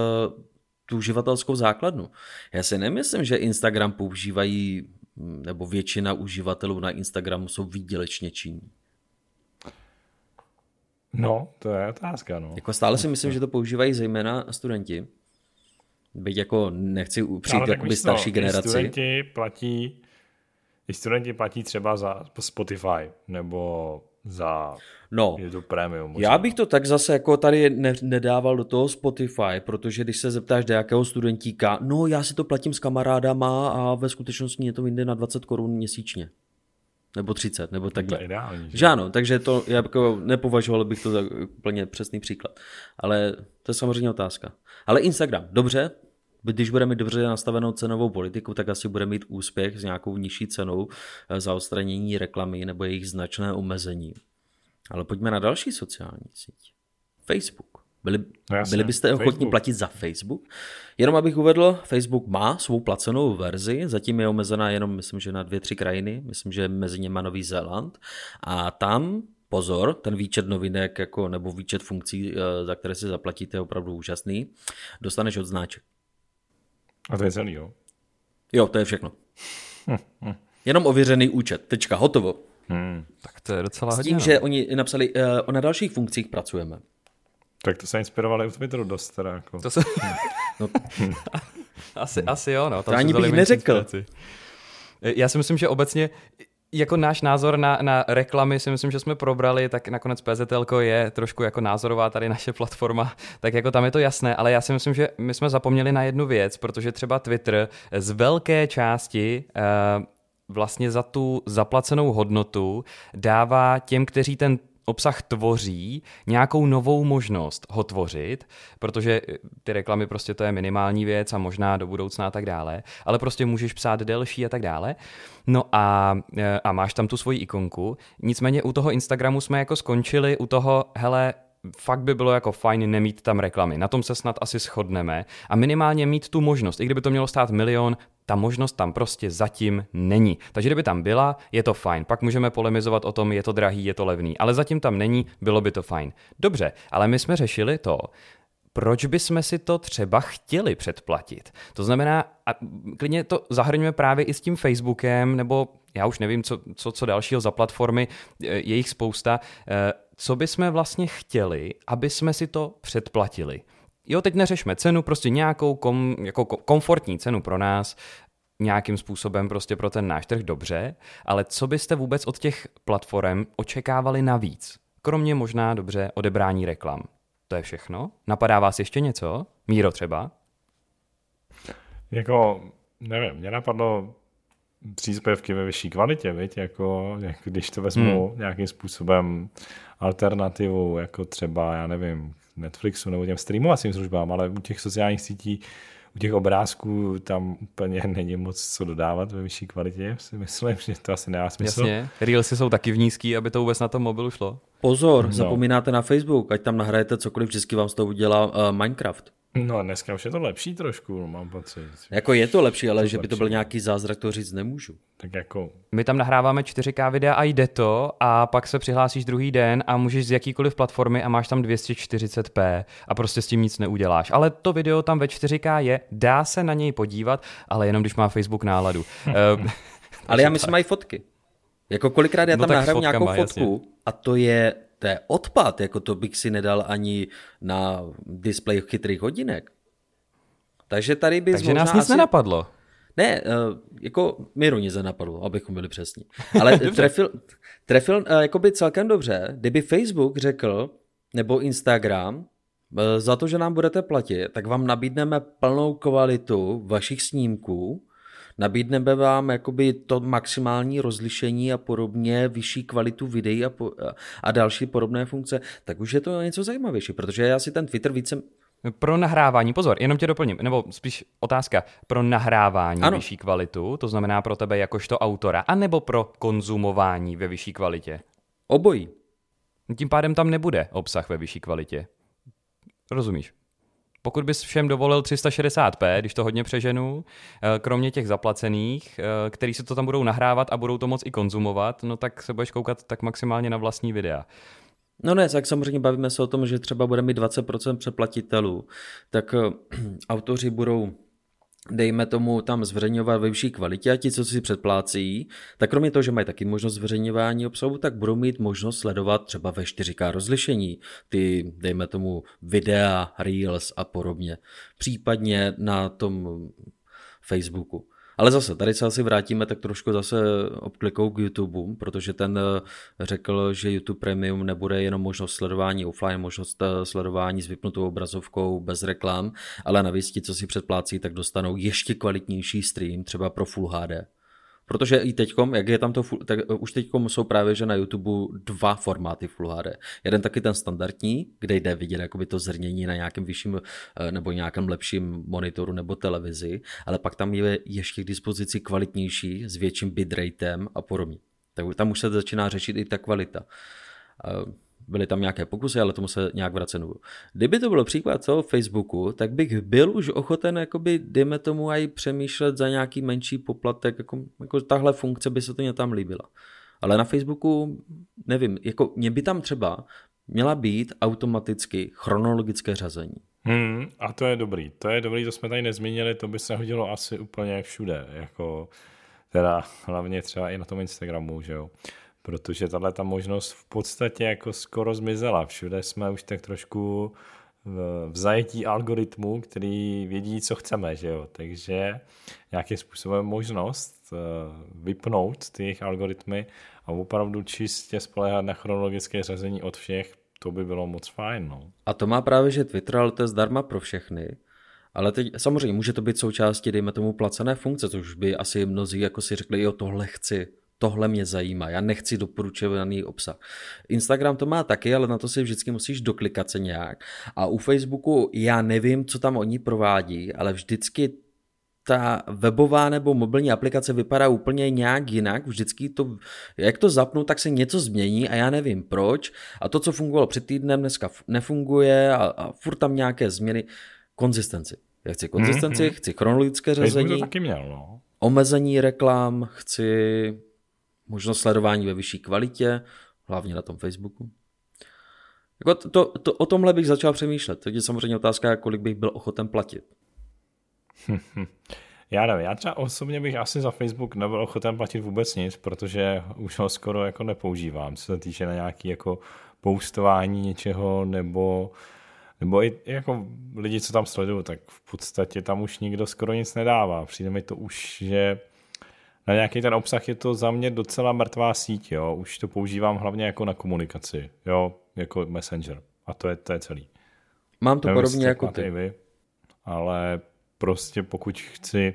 tu uživatelskou základnu. Já si nemyslím, že Instagram používají, hm, nebo většina uživatelů na Instagramu jsou výdělečně činní. No, to je otázka, no. Jako stále si myslím, že to používají zejména studenti. Byť jako nechci přijít jakoby starší no, generaci. Studenti platí, i studenti platí třeba za Spotify nebo za no, je to premium. Možná. Já bych to tak zase jako tady ne, nedával do toho Spotify, protože když se zeptáš nějakého studentíka, no já si to platím s kamarádama a ve skutečnosti mě to vyjde na 20 korun měsíčně. Nebo 30, nebo takhle. To je ideální. Že? že ano, takže to já jako nepovažoval bych to za úplně přesný příklad. Ale to je samozřejmě otázka. Ale Instagram, dobře, když bude mít dobře nastavenou cenovou politiku, tak asi bude mít úspěch s nějakou nižší cenou eh, za odstranění reklamy nebo jejich značné omezení. Ale pojďme na další sociální síť. Facebook. Byli, no jasně, byli byste ochotní Facebook. platit za Facebook? Jenom abych uvedl, Facebook má svou placenou verzi, zatím je omezená jenom, myslím, že na dvě, tři krajiny, myslím, že mezi něma Nový Zéland. A tam pozor, ten výčet novinek jako, nebo výčet funkcí, eh, za které si zaplatíte, je opravdu úžasný. Dostaneš odznáček. A to je celý, jo? Jo, to je všechno. Jenom ověřený účet. Tečka, hotovo. Hmm. Tak to je docela S hodně. tím, no. že oni napsali, uh, na dalších funkcích pracujeme. Tak to se inspirovali v Twitteru dost teda. Jako. To se... no. asi, asi jo, no. Tam to ani bych neřekl. Inspiraci. Já si myslím, že obecně jako náš názor na, na reklamy si myslím, že jsme probrali, tak nakonec PZL je trošku jako názorová tady naše platforma, tak jako tam je to jasné, ale já si myslím, že my jsme zapomněli na jednu věc, protože třeba Twitter z velké části uh, vlastně za tu zaplacenou hodnotu dává těm, kteří ten obsah tvoří, nějakou novou možnost ho tvořit, protože ty reklamy prostě to je minimální věc a možná do budoucna a tak dále, ale prostě můžeš psát delší a tak dále. No a, a máš tam tu svoji ikonku. Nicméně u toho Instagramu jsme jako skončili u toho, hele, fakt by bylo jako fajn nemít tam reklamy. Na tom se snad asi shodneme. A minimálně mít tu možnost, i kdyby to mělo stát milion, ta možnost tam prostě zatím není. Takže kdyby tam byla, je to fajn. Pak můžeme polemizovat o tom, je to drahý, je to levný. Ale zatím tam není, bylo by to fajn. Dobře, ale my jsme řešili to, proč bychom si to třeba chtěli předplatit. To znamená, a klidně to zahrňujeme právě i s tím Facebookem, nebo já už nevím, co, co, co dalšího za platformy, je jich spousta, eh, co bychom vlastně chtěli, aby jsme si to předplatili. Jo, teď neřešme cenu, prostě nějakou kom, jako komfortní cenu pro nás, nějakým způsobem prostě pro ten náš trh dobře, ale co byste vůbec od těch platform očekávali navíc? Kromě možná dobře odebrání reklam. To je všechno? Napadá vás ještě něco? Míro třeba? Jako, nevím, mě napadlo příspěvky ve vyšší kvalitě, viď? Jako, jako když to vezmu hmm. nějakým způsobem alternativu, jako třeba, já nevím, Netflixu nebo těm streamovacím službám, ale u těch sociálních sítí u těch obrázků tam úplně není moc co dodávat ve vyšší kvalitě, si myslím, že to asi nemá smysl. Jasně, Reelsy jsou taky v nízký, aby to vůbec na tom mobilu šlo. Pozor, no. zapomínáte na Facebook, ať tam nahrajete cokoliv, vždycky vám z toho udělá uh, Minecraft. No dneska už je to lepší trošku, mám pocit. Jako je to lepší, ale to že lepší. by to byl nějaký zázrak, to říct nemůžu. Tak jako... My tam nahráváme 4K videa a jde to a pak se přihlásíš druhý den a můžeš z jakýkoliv platformy a máš tam 240p a prostě s tím nic neuděláš. Ale to video tam ve 4K je, dá se na něj podívat, ale jenom když má Facebook náladu. Ehm, ale já myslím mají fotky. Jako kolikrát já no tam no nahraju nějakou fotku jasně. A to je to je odpad, jako to bych si nedal ani na displej chytrých hodinek. Takže tady bys Takže nás nic asi... nenapadlo. Ne, uh, jako Miru nic nenapadlo, abychom byli přesní. Ale trefil, trefil uh, jakoby celkem dobře, kdyby Facebook řekl, nebo Instagram, uh, za to, že nám budete platit, tak vám nabídneme plnou kvalitu vašich snímků, Nabídneme vám jakoby to maximální rozlišení a podobně, vyšší kvalitu videí a, po, a další podobné funkce, tak už je to něco zajímavější, protože já si ten Twitter více... Pro nahrávání, pozor, jenom tě doplním, nebo spíš otázka, pro nahrávání ano. vyšší kvalitu, to znamená pro tebe jakožto autora, anebo pro konzumování ve vyšší kvalitě? Obojí. Tím pádem tam nebude obsah ve vyšší kvalitě. Rozumíš? Pokud bys všem dovolil 360p, když to hodně přeženu, eh, kromě těch zaplacených, eh, který si to tam budou nahrávat a budou to moc i konzumovat, no tak se budeš koukat tak maximálně na vlastní videa. No ne, tak samozřejmě bavíme se o tom, že třeba bude mít 20% přeplatitelů, tak eh, autoři budou dejme tomu tam zveřejňovat ve vyšší kvalitě a ti, co si předplácí, tak kromě toho, že mají taky možnost zveřejňování obsahu, tak budou mít možnost sledovat třeba ve 4K rozlišení ty, dejme tomu, videa, reels a podobně. Případně na tom Facebooku. Ale zase, tady se asi vrátíme tak trošku zase obklikou k YouTube, protože ten eh, řekl, že YouTube Premium nebude jenom možnost sledování offline, možnost eh, sledování s vypnutou obrazovkou bez reklam, ale navíc ti, co si předplácí, tak dostanou ještě kvalitnější stream, třeba pro Full HD. Protože i teďkom, jak je tam to, tak eh, už teďkom jsou právě, že na YouTube dva formáty Full HD. Jeden taky ten standardní, kde jde vidět jakoby to zrnění na nějakém vyšším eh, nebo nějakém lepším monitoru nebo televizi, ale pak tam je ještě k dispozici kvalitnější s větším bitratem a podobně. Tak tam už se začíná řešit i ta kvalita. Byly tam nějaké pokusy, ale tomu se nějak nebudu. Kdyby to bylo příklad toho Facebooku, tak bych byl už ochoten, jakoby, dejme tomu, i přemýšlet za nějaký menší poplatek, jako, jako tahle funkce by se to mě tam líbila. Ale na Facebooku, nevím, jako mě by tam třeba měla být automaticky chronologické řazení. Hmm, a to je dobrý. To je dobrý, to jsme tady nezmínili, to by se hodilo asi úplně všude. Jako, teda hlavně třeba i na tom Instagramu, že jo protože tahle ta možnost v podstatě jako skoro zmizela. Všude jsme už tak trošku v zajetí algoritmu, který vědí, co chceme, že jo. Takže nějakým způsobem možnost eh, vypnout ty jejich algoritmy a opravdu čistě spolehat na chronologické řazení od všech, to by bylo moc fajn. No. A to má právě, že Twitter, ale to je zdarma pro všechny. Ale teď samozřejmě může to být součástí, dejme tomu, placené funkce, což by asi mnozí jako si řekli, jo, tohle chci tohle mě zajímá, já nechci doporučovaný obsah. Instagram to má taky, ale na to si vždycky musíš doklikat se nějak. A u Facebooku já nevím, co tam oni provádí, ale vždycky ta webová nebo mobilní aplikace vypadá úplně nějak jinak. Vždycky to, jak to zapnu, tak se něco změní a já nevím proč. A to, co fungovalo před týdnem, dneska nefunguje a, a furt tam nějaké změny. Konzistenci. Já chci konzistenci, mm-hmm. chci chronologické řazení. Taky měl, no. Omezení reklam, chci možnost sledování ve vyšší kvalitě, hlavně na tom Facebooku. Jako to, to, to, o tomhle bych začal přemýšlet. Teď je samozřejmě otázka, kolik bych byl ochoten platit. Já nevím, já třeba osobně bych asi za Facebook nebyl ochoten platit vůbec nic, protože už ho skoro jako nepoužívám, co se týče na nějaký jako postování něčeho, nebo, nebo i jako lidi, co tam sledují, tak v podstatě tam už nikdo skoro nic nedává. Přijde mi to už, že na nějaký ten obsah je to za mě docela mrtvá síť, jo. Už to používám hlavně jako na komunikaci, jo, jako messenger. A to je, to je celý. Mám to Nevím, podobně jako ty. Vy, ale prostě pokud chci,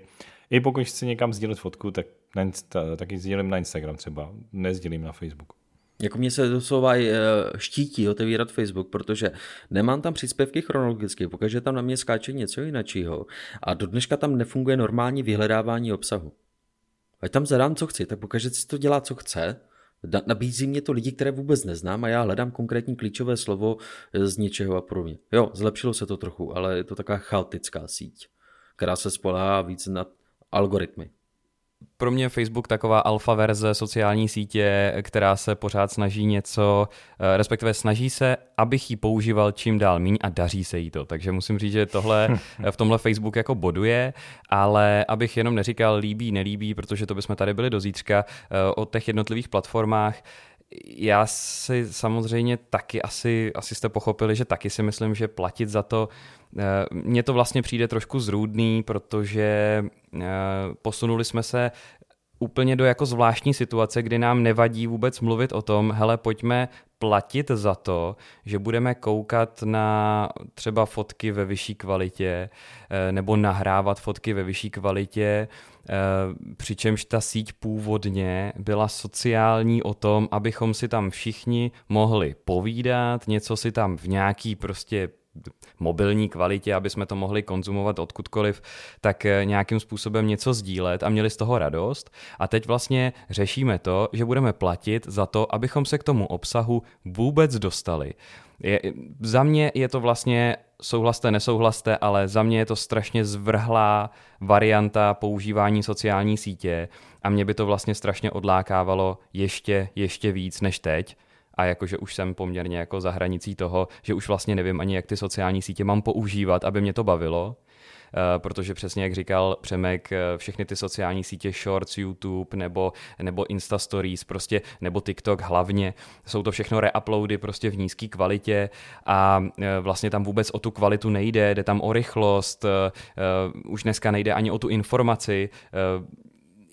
i pokud chci někam sdílet fotku, tak na Insta, taky sdílím na Instagram třeba, nezdílím na Facebooku. Jako mě se doslova eh, štítí otevírat Facebook, protože nemám tam příspěvky chronologicky, pokaže tam na mě skáče něco jiného a do dneška tam nefunguje normální vyhledávání obsahu. Ať tam zadám, co chci, tak pokaže si to dělá, co chce, Nabízí mě to lidi, které vůbec neznám a já hledám konkrétní klíčové slovo eh, z něčeho a podobně. Jo, zlepšilo se to trochu, ale je to taková chaotická síť, která se spolehá víc na algoritmy pro mě Facebook taková alfa verze sociální sítě, která se pořád snaží něco, eh, respektive snaží se, abych ji používal čím dál míň a daří se jí to. Takže musím říct, že tohle v tomhle Facebook jako boduje, ale abych jenom neříkal líbí, nelíbí, protože to bychom tady byli do zítřka eh, o těch jednotlivých platformách, já si samozřejmě taky asi, asi jste pochopili, že taky si myslím, že platit za to, eh, mně to vlastně přijde trošku zrůdný, protože eh, posunuli jsme se úplně do jako zvláštní situace, kdy nám nevadí vůbec mluvit o tom, hele, pojďme platit za to, že budeme koukat na třeba fotky ve vyšší kvalitě eh, nebo nahrávat fotky ve vyšší kvalitě, eh, přičemž ta síť původně byla sociální o tom, abychom si tam všichni mohli povídat, něco si tam v nějaký prostě mobilní kvalitě, aby jsme to mohli konzumovat odkudkoliv, tak eh, nějakým způsobem něco sdílet a měli z toho radost. A teď vlastně řešíme to, že budeme platit za to, abychom se k tomu obsahu vůbec dostali. Je, za mě je to vlastně souhlaste, nesouhlaste, ale za mě je to strašně zvrhlá varianta používání sociální sítě a mě by to vlastně strašně odlákávalo ještě, ještě víc než teď a jakože už jsem poměrně jako za hranicí toho, že už vlastně nevím ani, jak ty sociální sítě mám používat, aby mě to bavilo, Uh, protože přesně jak říkal Přemek, uh, všechny ty sociální sítě, Shorts, YouTube nebo, nebo Insta Stories, prostě, nebo TikTok hlavně, jsou to všechno reuploady prostě v nízké kvalitě a uh, vlastně tam vůbec o tu kvalitu nejde, jde tam o rychlost, už dneska nejde ani o tu informaci,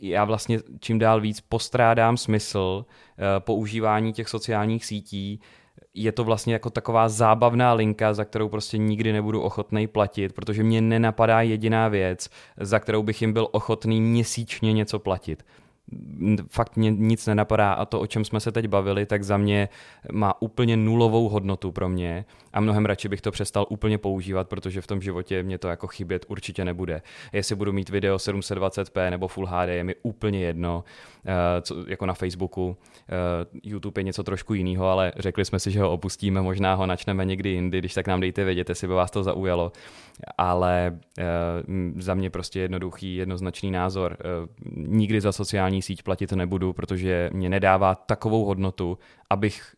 já vlastně čím dál víc postrádám smysl eh, používání těch sociálních sítí. Je to vlastně jako taková zábavná linka, za kterou prostě nikdy nebudu ochotný platit, protože mě nenapadá jediná věc, za kterou bych jim byl ochotný měsíčně něco platit fakt mě nic nenapadá a to, o čem jsme se teď bavili, tak za mě má úplně nulovou hodnotu pro mě a mnohem radši bych to přestal úplně používat, protože v tom životě mě to jako chybět určitě nebude. Jestli budu mít video 720p nebo Full HD, je mi úplně jedno, co, jako na Facebooku. Eh, YouTube je něco trošku jiného, ale řekli jsme si, že ho opustíme, možná ho načneme někdy jindy, když tak nám dejte vědět, jestli by vás to zaujalo. Ale eh, za mě prostě jednoduchý, jednoznačný názor. Nikdy za sociální síť platit nebudu, protože mě nedává takovou hodnotu, abych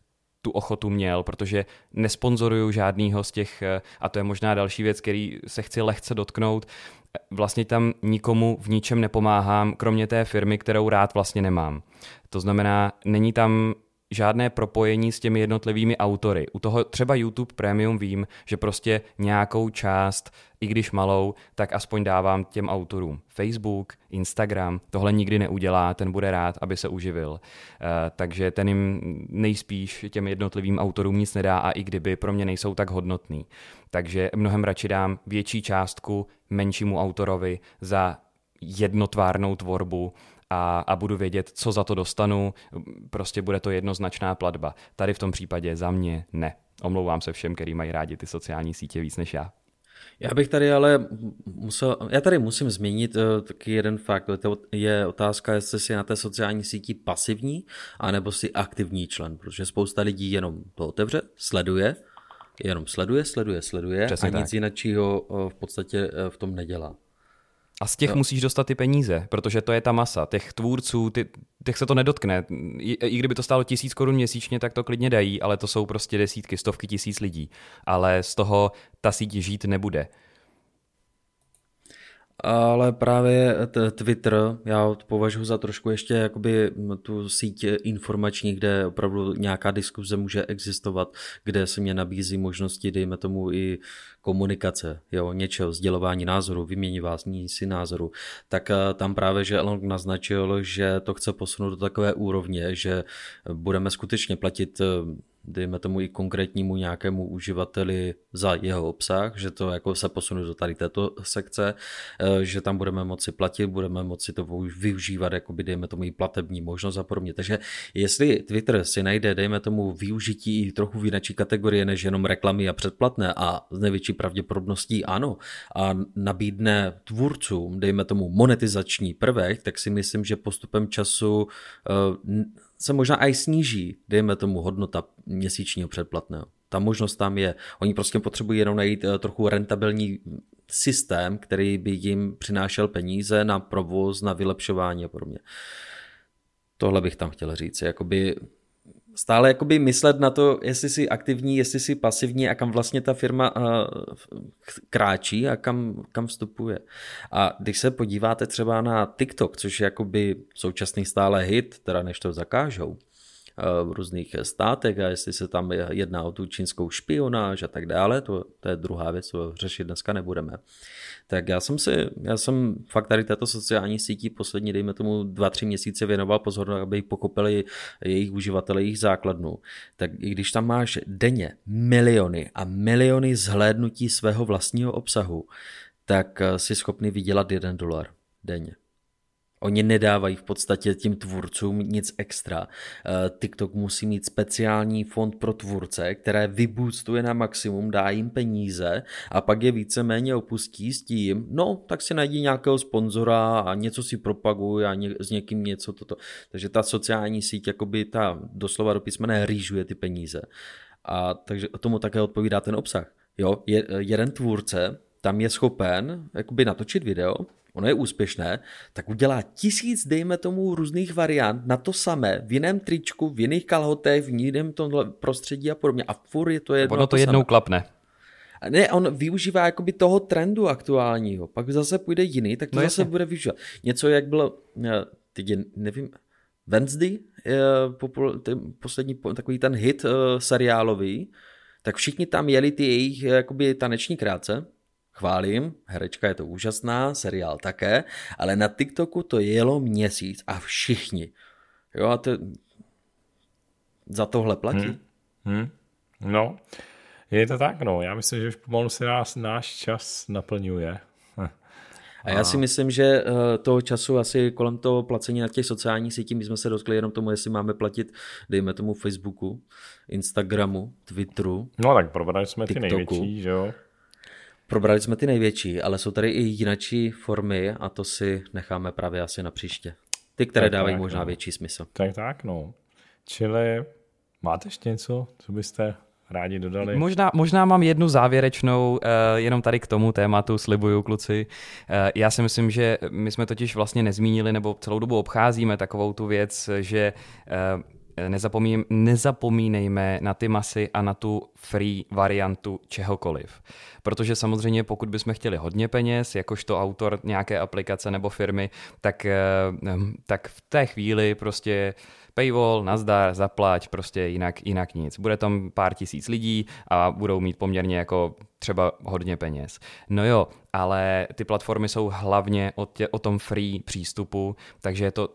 tu ochotu měl, protože nesponzoruju žádnýho z těch, eh, a to je možná další věc, který se chci lehce dotknout, vlastně tam nikomu v ničem nepomáhám, kromě té firmy, kterou rád vlastně nemám. To znamená, není tam žádné propojení s těmi jednotlivými autory. U toho třeba YouTube Premium vím, že prostě nějakou část, i když malou, tak aspoň dávám těm autorům. Facebook, Instagram, tohle nikdy neudělá, ten bude rád, aby se uživil. Uh, takže ten jim nejspíš těm jednotlivým autorům nic nedá a i kdyby pro mě nejsou tak hodnotný. Takže mnohem radši dám větší částku menšímu autorovi za jednotvárnou tvorbu a, a budu vědět, co za to dostanu, prostě bude to jednoznačná platba. Tady v tom případě za mě ne. Omlouvám se všem, kteří mají rádi ty sociální sítě víc než já. Já bych tady ale musel, já tady musím zmínit uh, taky jeden fakt, to je otázka, jestli si na té sociální síti pasivní, anebo si aktivní člen, protože spousta lidí jenom to otevře, sleduje, jenom sleduje, sleduje, sleduje Přesně a tak. nic jiného uh, v podstatě uh, v tom nedělá. A z těch jo. musíš dostat ty peníze, protože to je ta masa. Těch tvůrců, ty, těch se to nedotkne. I, I kdyby to stálo tisíc korun měsíčně, tak to klidně dají, ale to jsou prostě desítky, stovky tisíc lidí. Ale z toho ta síť žít nebude ale právě Twitter, já považuji za trošku ještě jakoby tu síť informační, kde opravdu nějaká diskuze může existovat, kde se mě nabízí možnosti, dejme tomu i komunikace, jo, něčeho, sdělování názoru, vyměňování si názoru, tak eh, tam právě, že Elon naznačil, že to chce posunout do takové úrovně, že budeme skutečně platit eh, dejme tomu i konkrétnímu nějakému uživateli za jeho obsah, že to jako se posune do tady této sekce, eh, že tam budeme moci platit, budeme moci to využívat, jakoby dejme tomu i platební možnost a podobně. Takže jestli Twitter si najde, dejme tomu využití i trochu v jináčí kategorie než jenom reklamy a předplatné a z největší pravděpodobností ano a nabídne tvůrcům, dejme tomu monetizační prvek, tak si myslím, že postupem času uh, se možná i sníží, dejme tomu, hodnota měsíčního předplatného. Ta možnost tam je. Oni prostě potřebují jenom najít eh, trochu rentabilní systém, který by jim přinášel peníze na provoz, na vylepšování a podobně. Tohle bych tam chtěl říct. Jakoby stále jakoby myslet na to, jestli jsi aktivní, jestli jsi pasivní a kam vlastně ta firma uh, kráčí a kam, kam vstupuje. A když se podíváte třeba na TikTok, což je jakoby současný stále hit, teda než to zakážou, Eh, v různých státech a jestli se tam jedná o tu čínskou špionáž a tak dále, to, to je druhá věc, co řešit dneska nebudeme. Tak já jsem si, já jsem fakt tady této sociální sítí poslední, dejme tomu dva, tři měsíce věnoval pozornost, aby pochopili jejich uživatele, jejich základnu. Tak i když tam máš denně miliony a miliony zhlédnutí svého vlastního obsahu, tak eh, si schopný vydělat jeden dolar denně. Oni nedávají v podstatě tím tvůrcům nic extra. Eh, TikTok musí mít speciální fond pro tvůrce, které vyboostuje na maximum, dá jim peníze a pak je víceméně opustí s tím, no tak si najdi nějakého sponzora a něco si propaguj a ně, s někým něco toto. Takže ta sociální síť, jakoby ta doslova do písmene rýžuje ty peníze. A takže tomu také odpovídá ten obsah. Jo, je, jeden tvůrce tam je schopen jakoby natočit video, ono je úspěšné, tak udělá tisíc, dejme tomu, různých variant na to samé, v jiném tričku, v jiných kalhotech, v jiném tomhle prostředí a podobně. A furt je to jedno Ono to, to jednou samé. klapne. Ne, on využívá jakoby toho trendu aktuálního, pak zase půjde jiný, tak to no zase jasně. bude využívat. Něco, jak bylo, eh, teď je, nevím, Wednesday, popul, ten poslední takový ten hit uh, seriálový, tak všichni tam jeli ty jejich jakoby taneční krátce, Chválím, herečka je to úžasná, seriál také, ale na TikToku to jelo měsíc a všichni. Jo a to za tohle platí. Hmm. Hmm. No, je to tak, no. Já myslím, že už pomalu se nás náš čas naplňuje. A já si myslím, že eh, toho času asi kolem toho placení na těch sociálních sítích, my jsme se dotkli jenom tomu, jestli máme platit, dejme tomu Facebooku, Instagramu, Twitteru. No tak probrali jsme TikToku. ty největší, že jo? Probrali jsme ty největší, ale jsou tady i jinačí formy a to si necháme právě asi na příště. Ty, které tak, dávají tak, možná no. větší smysl. Tak tak, no. Čili máte ještě něco, co byste rádi dodali? Možná, možná mám jednu závěrečnou, uh, jenom tady k tomu tématu, slibuju kluci. Uh, já si myslím, že my jsme totiž vlastně nezmínili, nebo celou dobu obcházíme takovou tu věc, že uh, nezapomín, nezapomínejme na ty masy a na tu free variantu čehokoliv. Protože samozřejmě pokud bychom chtěli hodně peněz, jakožto autor nějaké aplikace nebo firmy, tak, eh, tak v té chvíli prostě paywall, nazdar, zaplať, prostě jinak, jinak nic. Bude tam pár tisíc lidí a budou mít poměrně jako třeba hodně peněz. No jo, ale ty platformy jsou hlavně o, tě, o tom free přístupu, takže je to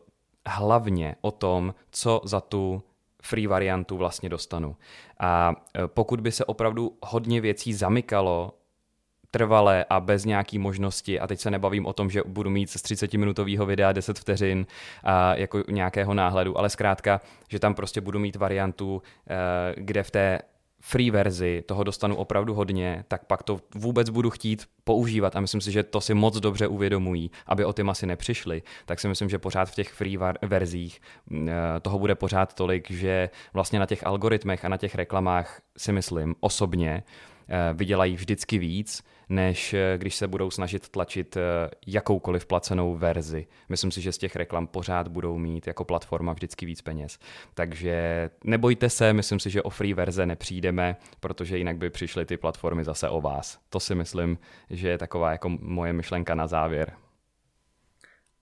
hlavně o tom, co za tu free variantu vlastně dostanu. A e, pokud by se opravdu hodně věcí zamykalo trvalé a bez nějaký možnosti, a teď se nebavím o tom, že budu mít z 30-minutového videa 10 vteřin a jako nějakého náhledu, ale zkrátka, že tam prostě budu mít variantu, e, kde v té free verzi toho dostanu opravdu hodně, tak pak to vůbec budu chtít používat. A myslím si, že to si moc dobře uvědomují, aby o ty masy nepřišly, tak si myslím, že pořád v těch free verzích mm, eh, toho bude pořád tolik, že vlastně na těch algoritmech a na těch reklamách si myslím osobně eh, vydělají vždycky víc, než eh, když se budou snažit tlačit eh, jakoukoliv placenou verzi. Myslím si, že z těch reklam pořád budou mít jako platforma vždycky víc peněz. Takže nebojte se, myslím si, že o free verze nepřijdeme, protože jinak by přišly ty platformy zase o vás. To si myslím, že je taková jako moje myšlenka na závěr.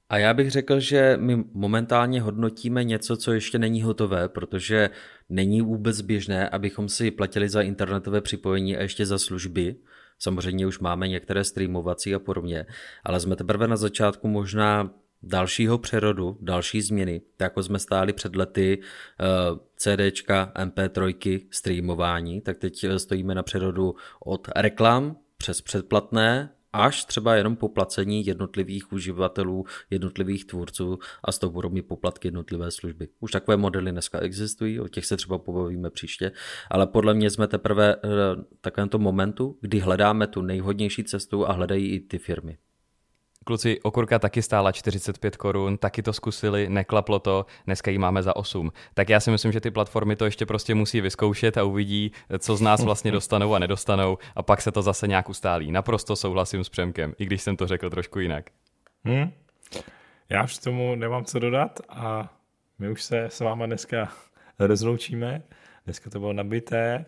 A já bych řekl, že my momentálně hodnotíme něco, co ještě není hotové, protože není vůbec běžné, abychom si platili za internetové připojení a ještě za služby. Samozřejmě už máme některé streamovací a podobně, ale jsme teprve na začátku možná dalšího přerodu, další změny, jako jsme stáli před lety uh, CDčka, MP3, streamování, tak teď stojíme na přerodu od reklam přes předplatné až třeba jenom poplacení jednotlivých uživatelů, jednotlivých tvůrců a z toho budou mít poplatky jednotlivé služby. Už takové modely dneska existují, o těch se třeba pobavíme příště, ale podle mě jsme teprve v eh, takovémto momentu, kdy hledáme tu nejhodnější cestu a hledají i ty firmy. Kluci, okurka taky stála 45 korun, taky to zkusili, neklaplo to, dneska ji máme za 8. Tak já si myslím, že ty platformy to ještě prostě musí vyzkoušet a uvidí, co z nás vlastně dostanou a nedostanou a pak se to zase nějak ustálí. Naprosto souhlasím s Přemkem, i když jsem to řekl trošku jinak. Hmm. Já už tomu nemám co dodat a my už se s váma dneska rozloučíme. Dneska to bylo nabité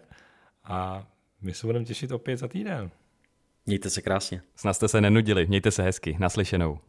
a my se budeme těšit opět za týden. Mějte se krásně. Snad jste se nenudili, mějte se hezky, naslyšenou.